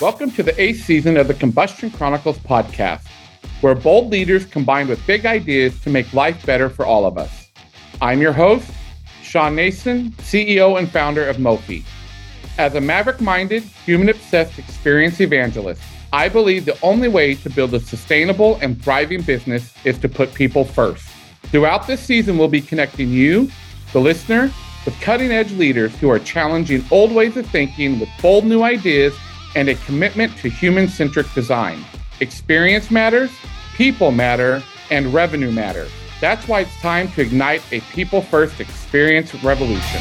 Welcome to the eighth season of the Combustion Chronicles podcast, where bold leaders combine with big ideas to make life better for all of us. I'm your host, Shawn Nason, CEO and founder of Mofi. As a maverick minded, human obsessed experience evangelist, I believe the only way to build a sustainable and thriving business is to put people first. Throughout this season, we'll be connecting you, the listener, with cutting edge leaders who are challenging old ways of thinking with bold new ideas and a commitment to human centric design. Experience matters, people matter, and revenue matters. That's why it's time to ignite a people first experience revolution.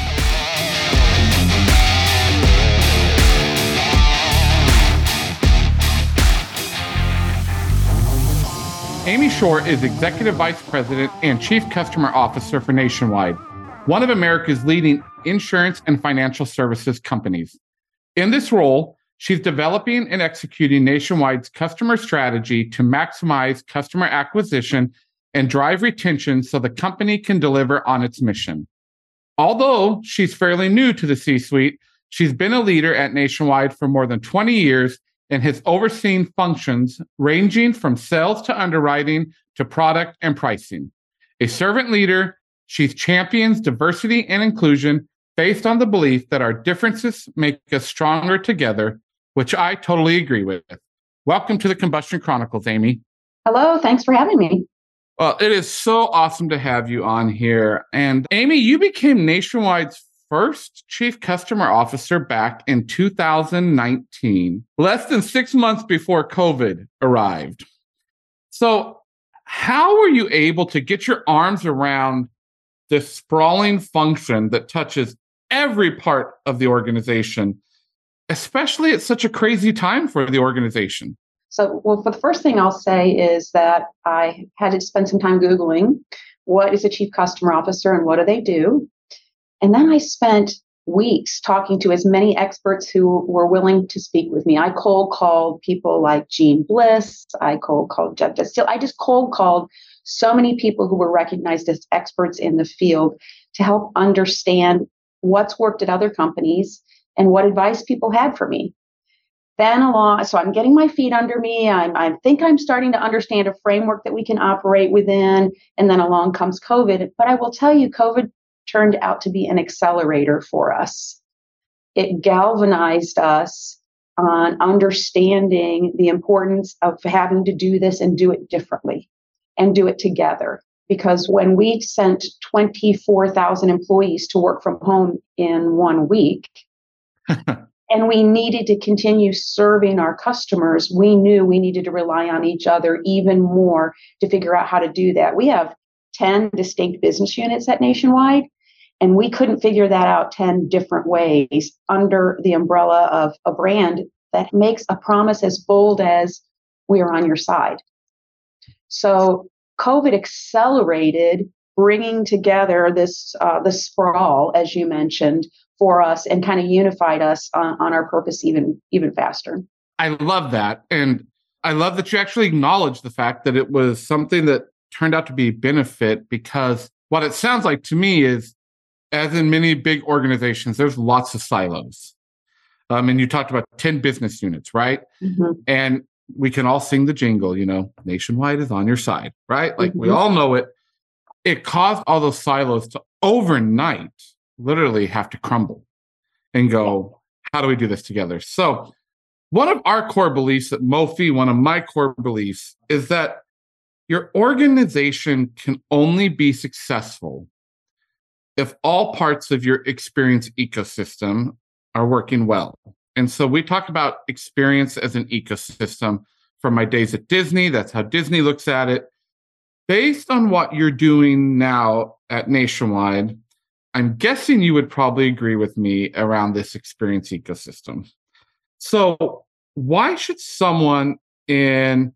Amy Shore is Executive Vice President and Chief Customer Officer for Nationwide, one of America's leading insurance and financial services companies. In this role, she's developing and executing Nationwide's customer strategy to maximize customer acquisition and drive retention so the company can deliver on its mission. Although she's fairly new to the C suite, she's been a leader at Nationwide for more than 20 years and has overseen functions ranging from sales to underwriting to product and pricing. A servant leader, she champions diversity and inclusion based on the belief that our differences make us stronger together, which I totally agree with. Welcome to the Combustion Chronicles, Amy. Hello, thanks for having me. Well, it is so awesome to have you on here. And Amy, you became Nationwide's first chief customer officer back in 2019, less than six months before COVID arrived. So, how were you able to get your arms around this sprawling function that touches every part of the organization, especially at such a crazy time for the organization? So, well, for the first thing I'll say is that I had to spend some time Googling what is a chief customer officer and what do they do. And then I spent weeks talking to as many experts who were willing to speak with me. I cold called people like Jeanne Bliss. I cold called Jeff Distill. I just cold called so many people who were recognized as experts in the field to help understand what's worked at other companies and what advice people had for me. Then along, so I'm getting my feet under me. I'm, I think I'm starting to understand a framework that we can operate within. And then along comes COVID. But I will tell you, COVID turned out to be an accelerator for us. It galvanized us on understanding the importance of having to do this and do it differently and do it together. Because when we sent 24,000 employees to work from home in one week, and we needed to continue serving our customers, we knew we needed to rely on each other even more to figure out how to do that. We have 10 distinct business units at Nationwide, and we couldn't figure that out 10 different ways under the umbrella of a brand that makes a promise as bold as we are on your side. So COVID accelerated bringing together this uh, the sprawl, as you mentioned, for us and kind of unified us on, on our purpose even even faster. I love that, and I love that you actually acknowledge the fact that it was something that turned out to be benefit because what it sounds like to me is as in many big organizations, there's lots of silos. Um, and you talked about 10 business units, right? Mm-hmm. And we can all sing the jingle, you know, nationwide is on your side, right? Like mm-hmm. we all know it. It caused all those silos to overnight literally have to crumble and go, how do we do this together? So, one of our core beliefs at Mofi, one of my core beliefs is that your organization can only be successful if all parts of your experience ecosystem are working well. And so we talk about experience as an ecosystem from my days at Disney. That's how Disney looks at it. Based on what you're doing now at Nationwide, I'm guessing you would probably agree with me around this experience ecosystem. So, why should someone in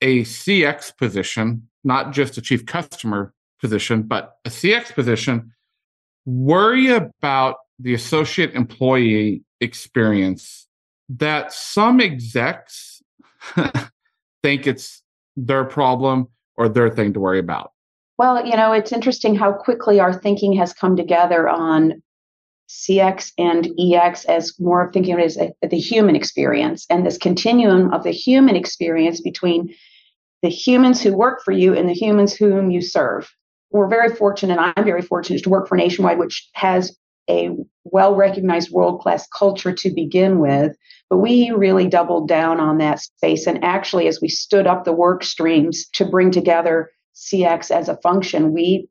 a CX position, not just a chief customer position, but a CX position, worry about the associate employee experience that some execs think it's their problem or their thing to worry about. Well, you know, it's interesting how quickly our thinking has come together on CX and EX as more of thinking of it as a, the human experience and this continuum of the human experience between the humans who work for you and the humans whom you serve. We're very fortunate, and I'm very fortunate to work for Nationwide, which has a well recognized world class culture to begin with. But we really doubled down on that space. And actually, as we stood up the work streams to bring together CX as a function, we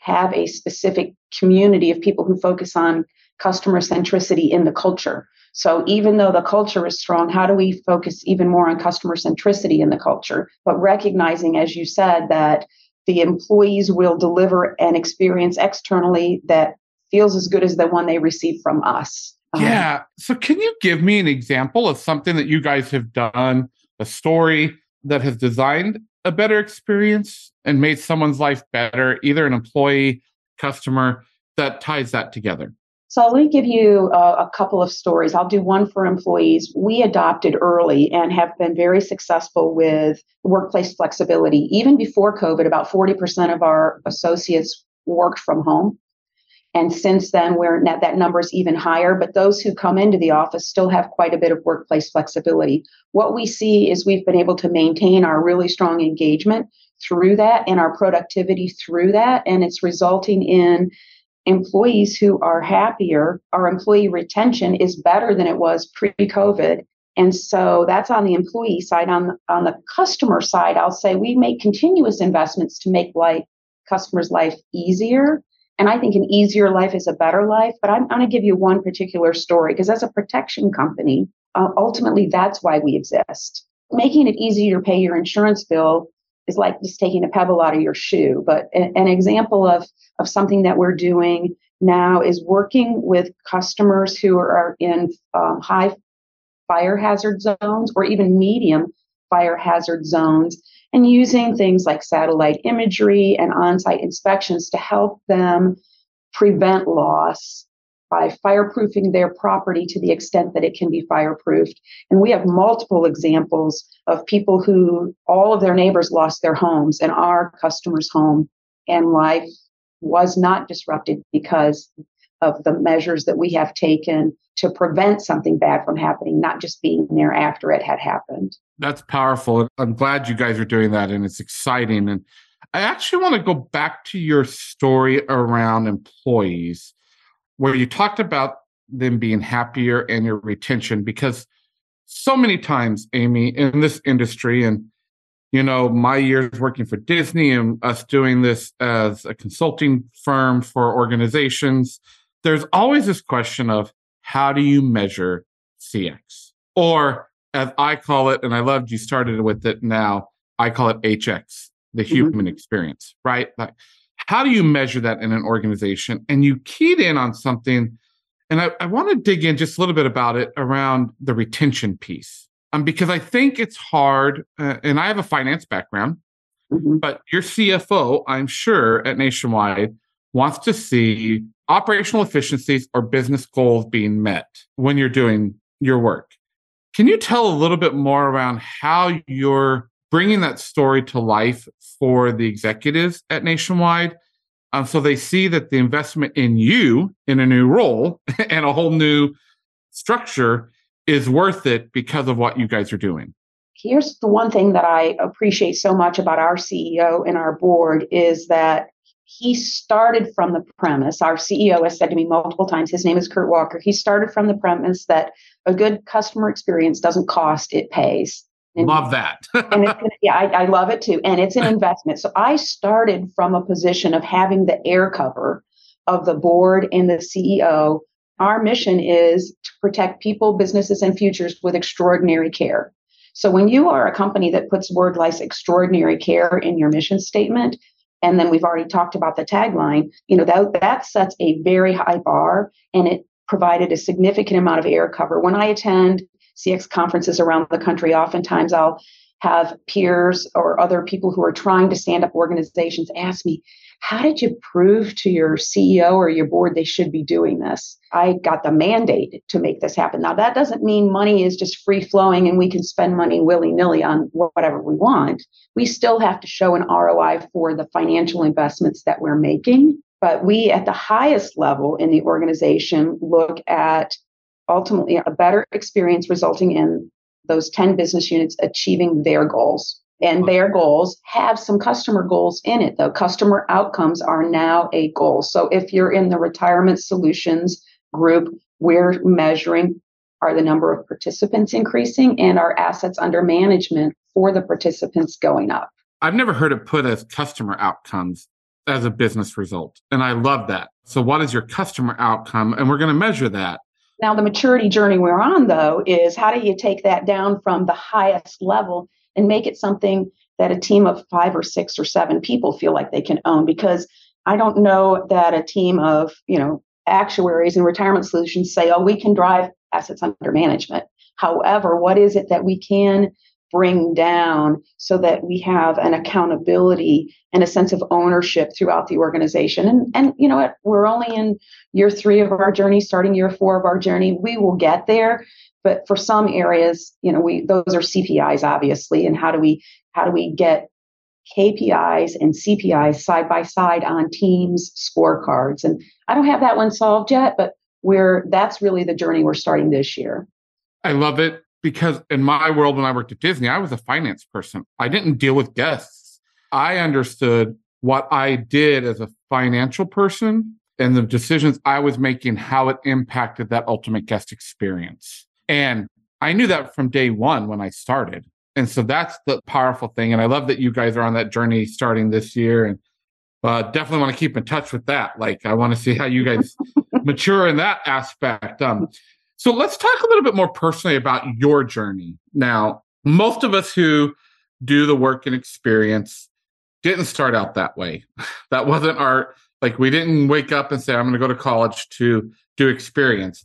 have a specific community of people who focus on customer centricity in the culture. So even though the culture is strong, how do we focus even more on customer centricity in the culture? But recognizing, as you said, that the employees will deliver an experience externally that feels as good as the one they receive from us. Um, yeah. So, can you give me an example of something that you guys have done, a story that has designed a better experience and made someone's life better, either an employee, customer, that ties that together? So let me give you a, a, couple of stories. I'll do one for employees. We adopted early and have been very successful with workplace flexibility. Even before COVID, about 40% of our associates worked from home. And since then, we're that number is even higher. But those who come into the office still have quite a bit of workplace flexibility. What we see is we've been able to maintain our really strong engagement through that and our productivity through that. And it's resulting in employees who are happier, our employee retention is better than it was pre-COVID. And so that's on the employee side. On, on the customer side, I'll say we make continuous investments to make life customers' life easier. And I think an easier life is a better life. But I'm, I'm going to give you one particular story because as a protection company, uh, ultimately that's why we exist. Making it easier to pay your insurance bill is like just taking a pebble out of your shoe. But an, an example of, of something that we're doing now is working with customers who are in um, high fire hazard zones or even medium fire hazard zones and using things like satellite imagery and on site inspections to help them prevent loss by fireproofing their property to the extent that it can be fireproofed. And we have multiple examples of people who all of their neighbors lost their homes and our customers' home and life was not disrupted because of the measures that we have taken to prevent something bad from happening, not just being there after it had happened. That's powerful. I'm glad you guys are doing that and it's exciting. And I actually want to go back to your story around employees where you talked about them being happier and your retention because so many times amy in this industry and you know my years working for disney and us doing this as a consulting firm for organizations there's always this question of how do you measure cx or as i call it and i loved you started with it now i call it hx the mm-hmm. human mm-hmm. experience right like how do you measure that in an organization? And you keyed in on something, and I, I want to dig in just a little bit about it around the retention piece, um, because I think it's hard. Uh, and I have a finance background, mm-hmm. but your CFO, I'm sure, at Nationwide wants to see operational efficiencies or business goals being met when you're doing your work. Can you tell a little bit more around how you're bringing that story to life for the executives at Nationwide. Um, so they see that the investment in you in a new role and a whole new structure is worth it because of what you guys are doing. Here's the one thing that I appreciate so much about our CEO and our board is that he started from the premise. Our CEO has said to me multiple times, his name is Kirt Walker. He started from the premise that a good customer experience doesn't cost, it pays. And, love that. and it's, yeah, I, I love it too. And it's an investment. So I started from a position of having the air cover of the board and the CEO. Our mission is to protect people, businesses, and futures with extraordinary care. So when you are a company that puts word like extraordinary care in your mission statement, and then we've already talked about the tagline, you know, that, that sets a very high bar and it provided a significant amount of air cover. When I attend CX conferences around the country, oftentimes I'll have peers or other people who are trying to stand up organizations ask me, How did you prove to your CEO or your board they should be doing this? I got the mandate to make this happen. Now, that doesn't mean money is just free flowing and we can spend money willy nilly on whatever we want. We still have to show an ROI for the financial investments that we're making. But we, at the highest level in the organization, look at ultimately a better experience resulting in those 10 business units achieving their goals. And their goals have some customer goals in it, though. Customer outcomes are now a goal. So if you're in the retirement solutions group, we're measuring are the number of participants increasing and our assets under management for the participants going up. I've never heard it put as customer outcomes as a business result. And I love that. So, what is your customer outcome? And we're going to measure that. Now, the maturity journey we're on, though, is how do you take that down from the highest level and make it something that a team of five or six or seven people feel like they can own? Because I don't know that a team of, you know, actuaries and retirement solutions say, oh, we can drive assets under management. However, what is it that we can bring down so that we have an accountability and a sense of ownership throughout the organization. And, and you know what? We're only in year three of our journey, starting year four of our journey. We will get there. But for some areas, you know, we those are CPIs, obviously. And how do we how do we get KPIs and CPIs side by side on teams scorecards? And I don't have that one solved yet, but we're that's really the journey we're starting this year. I love it because in my world when I worked at Disney, I was a finance person. I didn't deal with guests. I understood what I did as a financial person and the decisions I was making, how it impacted that ultimate guest experience. And I knew that from day one when I started. And so that's the powerful thing. And I love that you guys are on that journey starting this year. And uh, definitely want to keep in touch with that. Like, I want to see how you guys mature in that aspect. Um, so let's talk a little bit more personally about your journey. Now, most of us who do the work and experience didn't start out that way. That wasn't our, like, we didn't wake up and say, I'm going to go to college to do experience.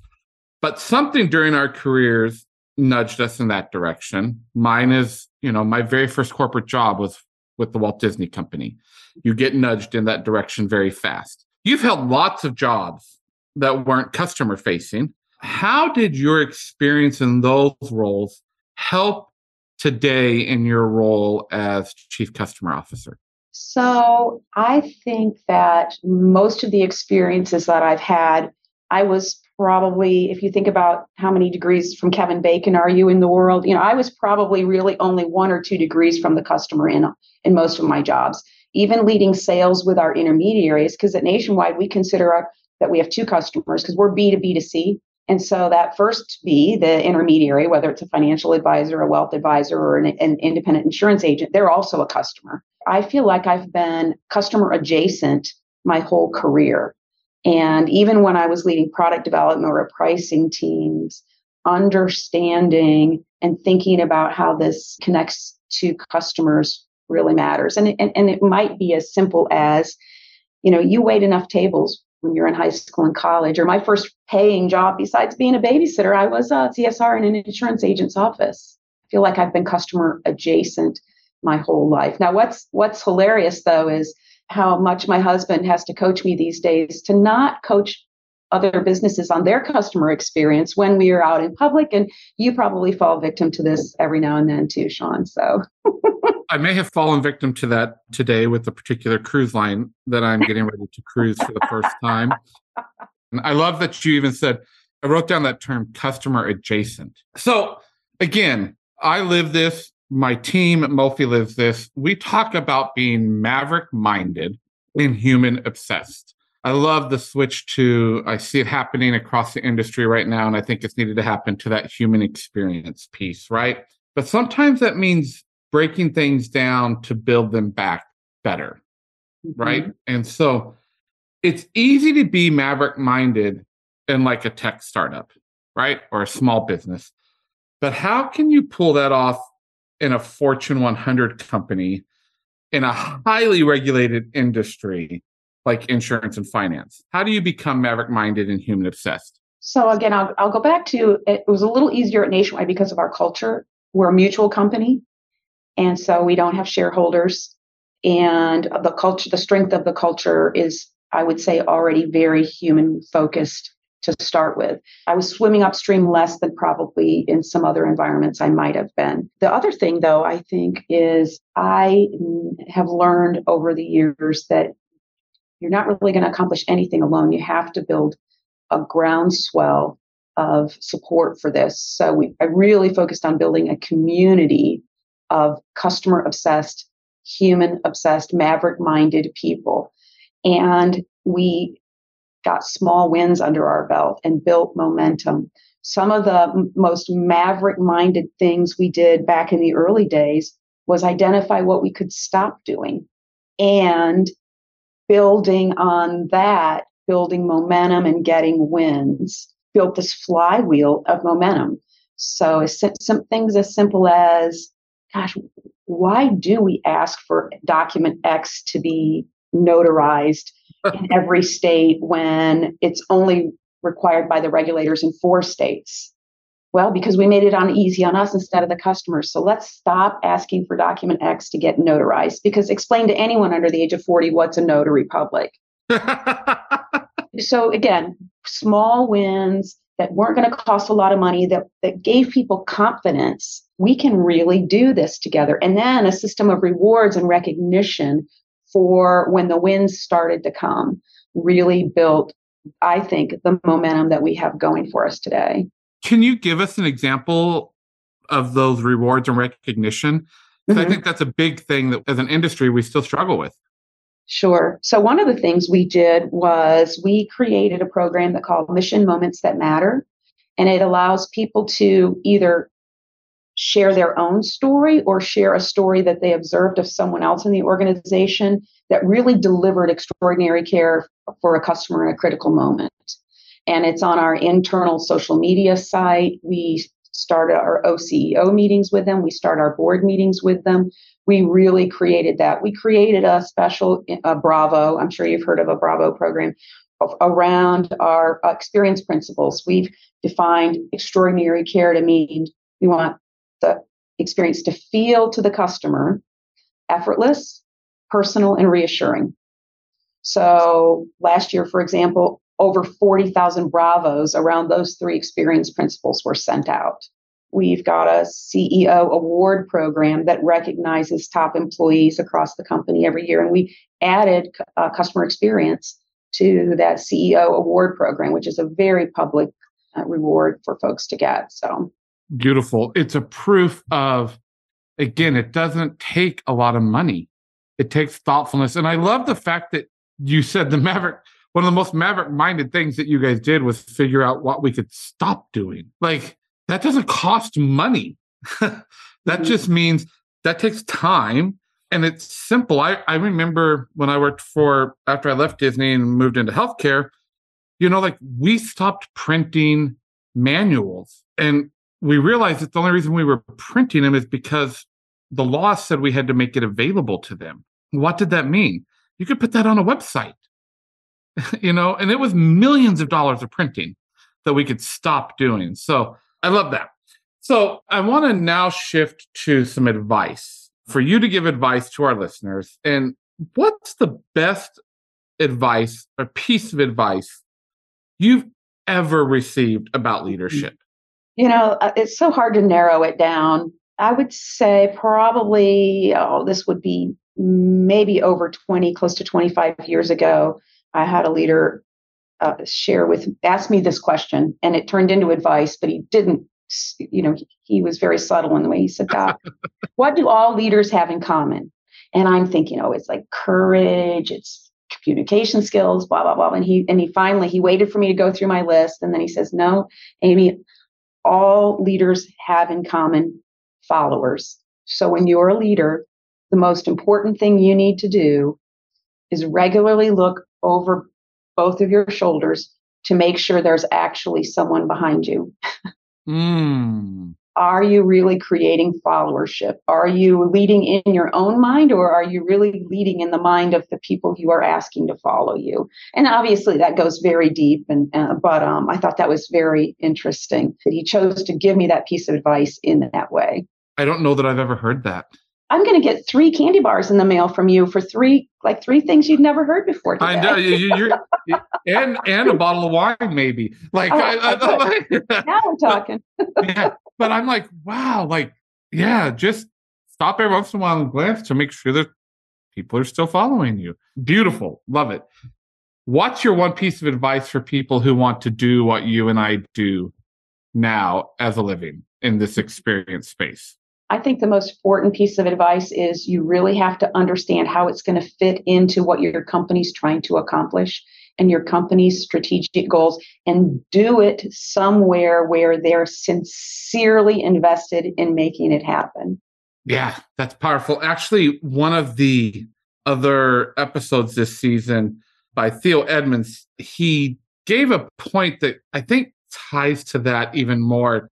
But something during our careers nudged us in that direction. Mine is, you know, my very first corporate job was with the Walt Disney Company. You get nudged in that direction very fast. You've held lots of jobs that weren't customer facing, how did your experience in those roles help today in your role as chief customer officer? So, I think that most of the experiences that I've had, I was probably, if you think about how many degrees from Kevin Bacon are you in the world, you know, I was probably really only one or two degrees from the customer in, in most of my jobs. Even leading sales with our intermediaries, because at Nationwide, we consider our, that we have two customers because we're B2B to C. And so that first B, the intermediary, whether it's a financial advisor, a wealth advisor, or an, an, independent insurance agent, they're also a customer. I feel like I've been customer adjacent my whole career. And even when I was leading product development or a pricing teams, understanding and thinking about how this connects to customers really matters. And, and, and it might be as simple as, you know, you wait enough tables when you're in high school and college, or my first paying job besides being a babysitter, I was a CSR in an insurance agent's office. I feel like I've been customer adjacent my whole life. Now, what's what's hilarious though is how much my husband has to coach me these days to not coach other businesses on their customer experience when we are out in public. And you probably fall victim to this every now and then too, Shawn. So I may have fallen victim to that today with the particular cruise line that I'm getting ready to cruise for the first time. And I love that you even said, I wrote down that term customer adjacent. So again, I live this, my team at Mofi lives this. We talk about being maverick minded and human obsessed. I love the switch to, I see it happening across the industry right now, and I think it's needed to happen to that human experience piece, right? But sometimes that means breaking things down to build them back better, mm-hmm. right? And so it's easy to be maverick minded in like a tech startup, right? Or a small business. But how can you pull that off in a Fortune 100 company in a highly regulated industry like insurance and finance? How do you become maverick minded and human obsessed? So again, I'll, I'll go back to it was a little easier at Nationwide because of our culture. We're a mutual company. And so we don't have shareholders. And the culture, the strength of the culture is, I would say, already very human focused to start with. I was swimming upstream less than probably in some other environments I might have been. The other thing, though, I think is I have learned over the years that you're not really going to accomplish anything alone. You have to build a groundswell of support for this. So we I really focused on building a community of customer obsessed, human obsessed, maverick minded people. And we got small wins under our belt and built momentum. Some of the m- most maverick minded things we did back in the early days was identify what we could stop doing and building on that, building momentum and getting wins, built this flywheel of momentum. So some things as simple as, gosh, why do we ask for document X to be notarized in every state when it's only required by the regulators in four states? Well, because we made it on easy on us instead of the customers. So let's stop asking for document X to get notarized because explain to anyone under the age of 40 what's a notary public. so again, small wins that weren't going to cost a lot of money that, that gave people confidence we can really do this together and then a system of rewards and recognition for when the wins started to come really built i think the momentum that we have going for us today can you give us an example of those rewards and recognition? Mm-hmm. I think that's a big thing that as an industry we still struggle with. Sure. So, one of the things we did was we created a program that called Mission Moments That Matter. And it allows people to either share their own story or share a story that they observed of someone else in the organization that really delivered extraordinary care for a customer in a critical moment and it's on our internal social media site. We start our OCEO meetings with them. We start our board meetings with them. We really created that. We created a special a Bravo. I'm sure you've heard of a Bravo program around our experience principles. We've defined extraordinary care to mean we want the experience to feel to the customer effortless, personal, and reassuring. So last year, for example, over 40,000 Bravos around those three experience principles were sent out. We've got a CEO award program that recognizes top employees across the company every year. And we added uh, customer experience to that CEO award program, which is a very public uh, reward for folks to get. So beautiful. It's a proof of, again, it doesn't take a lot of money, it takes thoughtfulness. And I love the fact that you said the Maverick one of the most maverick minded things that you guys did was figure out what we could stop doing. Like that doesn't cost money. that mm-hmm. just means that takes time and it's simple. I, I remember when I worked for after I left Disney and moved into healthcare, you know, like we stopped printing manuals and we realized that the only reason we were printing them is because the law said we had to make it available to them. What did that mean? You could put that on a website. you know, and it was millions of dollars of printing that we could stop doing. So I love that. So I want to now shift to some advice for you to give advice to our listeners. And what's the best advice or piece of advice you've ever received about leadership? You know, uh, it's so hard to narrow it down. I would say probably, oh, this would be maybe over 20, close to 25 years ago. I had a leader uh, share with ask me this question, and it turned into advice, but he didn't. You know, he, he was very subtle in the way he said, "Doc, what do all leaders have in common?" And I'm thinking, oh, it's like courage, it's communication skills, blah blah blah. And he and he finally he waited for me to go through my list, and then he says, "No, Amy, all leaders have in common followers. So when you're a leader, the most important thing you need to do is regularly look over both of your shoulders to make sure there's actually someone behind you. mm. Are you really creating followership? Are you leading in your own mind or are you really leading in the mind of the people you are asking to follow you? And obviously that goes very deep and uh, but um, I thought that was very interesting that he chose to give me that piece of advice in that way. I don't know that I've ever heard that. I'm going to get three candy bars in the mail from you for three, like three things you've never heard before. Today. I know you, are and and a bottle of wine, maybe. Like, oh, I, I, now we're talking. yeah, but I'm like, wow, like, yeah, just stop every once in a while and glance to make sure that people are still following you. Beautiful. Love it. What's your one piece of advice for people who want to do what you and I do now as a living in this experience space? I think the most important piece of advice is you really have to understand how it's going to fit into what your company's trying to accomplish and your company's strategic goals and do it somewhere where they're sincerely invested in making it happen. Yeah, that's powerful. Actually, one of the other episodes this season by Theo Edmonds, he gave a point that I think ties to that even more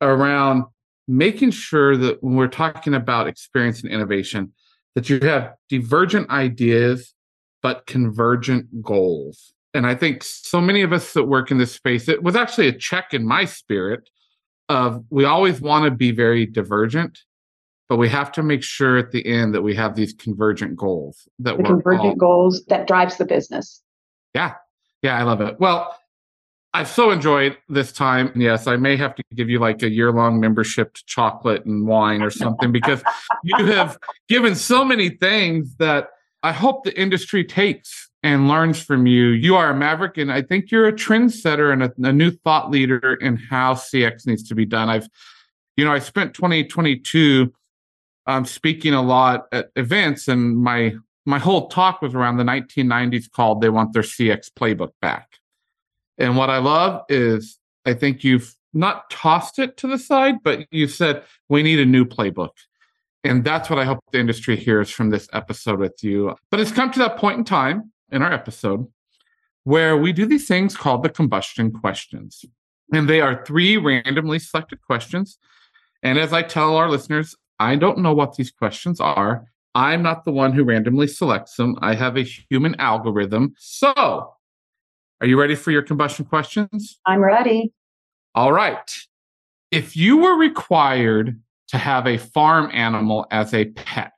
around making sure that when we're talking about experience and innovation, that you have divergent ideas but convergent goals. And I think so many of us that work in this space, it was actually a check in my spirit of we always want to be very divergent, but we have to make sure at the end that we have these convergent goals that the convergent all... goals that drives the business. Yeah. Yeah, I love it. Well, I've so enjoyed this time. Yes, I may have to give you like a year long membership to chocolate and wine or something because you have given so many things that I hope the industry takes and learns from you. You are a maverick, and I think you're a trendsetter and a, a new thought leader in how CX needs to be done. I've, you know, I spent 2022 um, speaking a lot at events, and my my whole talk was around the 1990s called "They Want Their CX Playbook Back." And what I love is I think you've not tossed it to the side, but you said we need a new playbook. And that's what I hope the industry hears from this episode with you. But it's come to that point in time in our episode where we do these things called the combustion questions. And they are three randomly selected questions. And as I tell our listeners, I don't know what these questions are. I'm not the one who randomly selects them. I have a human algorithm. So are you ready for your combustion questions? I'm ready. All right. If you were required to have a farm animal as a pet,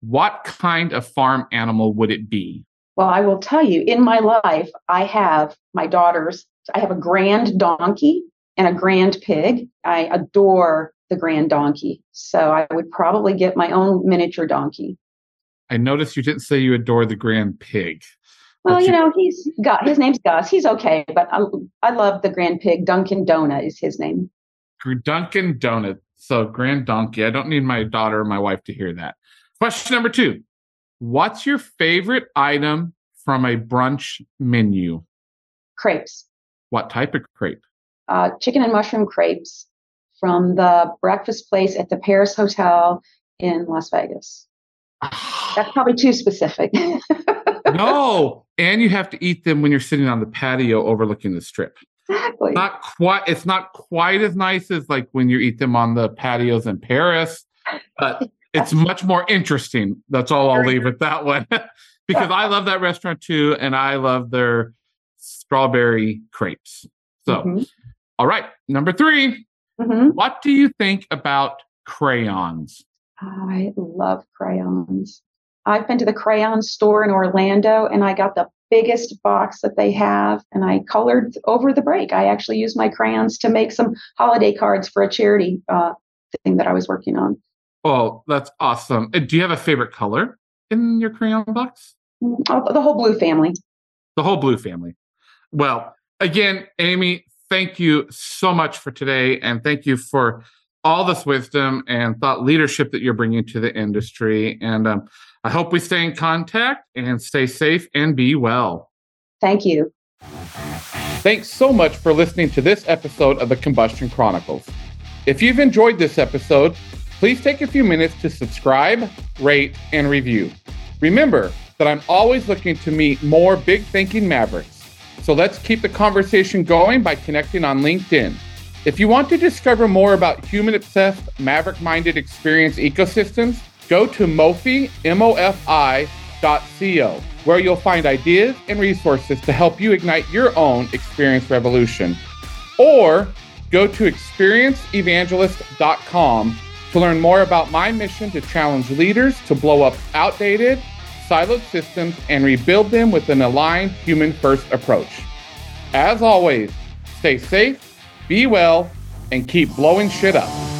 what kind of farm animal would it be? Well, I will tell you, in my life, I have my daughters, I have a grand donkey and a grand pig. I adore the grand donkey. So I would probably get my own miniature donkey. I noticed you didn't say you adore the grand pig. Well, you know, he's got his name's Gus. He's okay, but I, I love the Grand Pig. Dunkin' Donut is his name. Dunkin' Donut. So Grand Donkey. I don't need my daughter or my wife to hear that. Question number two: What's your favorite item from a brunch menu? Crepes. What type of crepe? Uh, chicken and mushroom crepes from the breakfast place at the Paris Hotel in Las Vegas. That's probably too specific. no, and you have to eat them when you're sitting on the patio overlooking the strip. Exactly. Not quite. It's not quite as nice as like when you eat them on the patios in Paris, but it's much more interesting. That's all I'll leave it that way, because I love that restaurant too, and I love their strawberry crepes. So, mm-hmm. all right, number 3 mm-hmm. What do you think about crayons? I love crayons. I've been to the crayon store in Orlando and I got the biggest box that they have and I colored over the break. I actually used my crayons to make some holiday cards for a charity uh, thing that I was working on. Oh, that's awesome. do you have a favorite color in your crayon box? Mm, oh, the whole blue family. The whole blue family. Well, again, Amy, thank you so much for today. And thank you for all this wisdom and thought leadership that you're bringing to the industry. And um, I hope we stay in contact and stay safe and be well. Thank you. Thanks so much for listening to this episode of the Combustion Chronicles. If you've enjoyed this episode, please take a few minutes to subscribe, rate, and review. Remember that I'm always looking to meet more big thinking mavericks. So let's keep the conversation going by connecting on LinkedIn. If you want to discover more about human obsessed, maverick minded experience ecosystems, go to Mofi, M-O-F-I, .co, where you'll find ideas and resources to help you ignite your own experience revolution. Or go to experienceevangelist.com to learn more about my mission to challenge leaders to blow up outdated, siloed systems and rebuild them with an aligned human first approach. As always, stay safe be well and keep blowing shit up.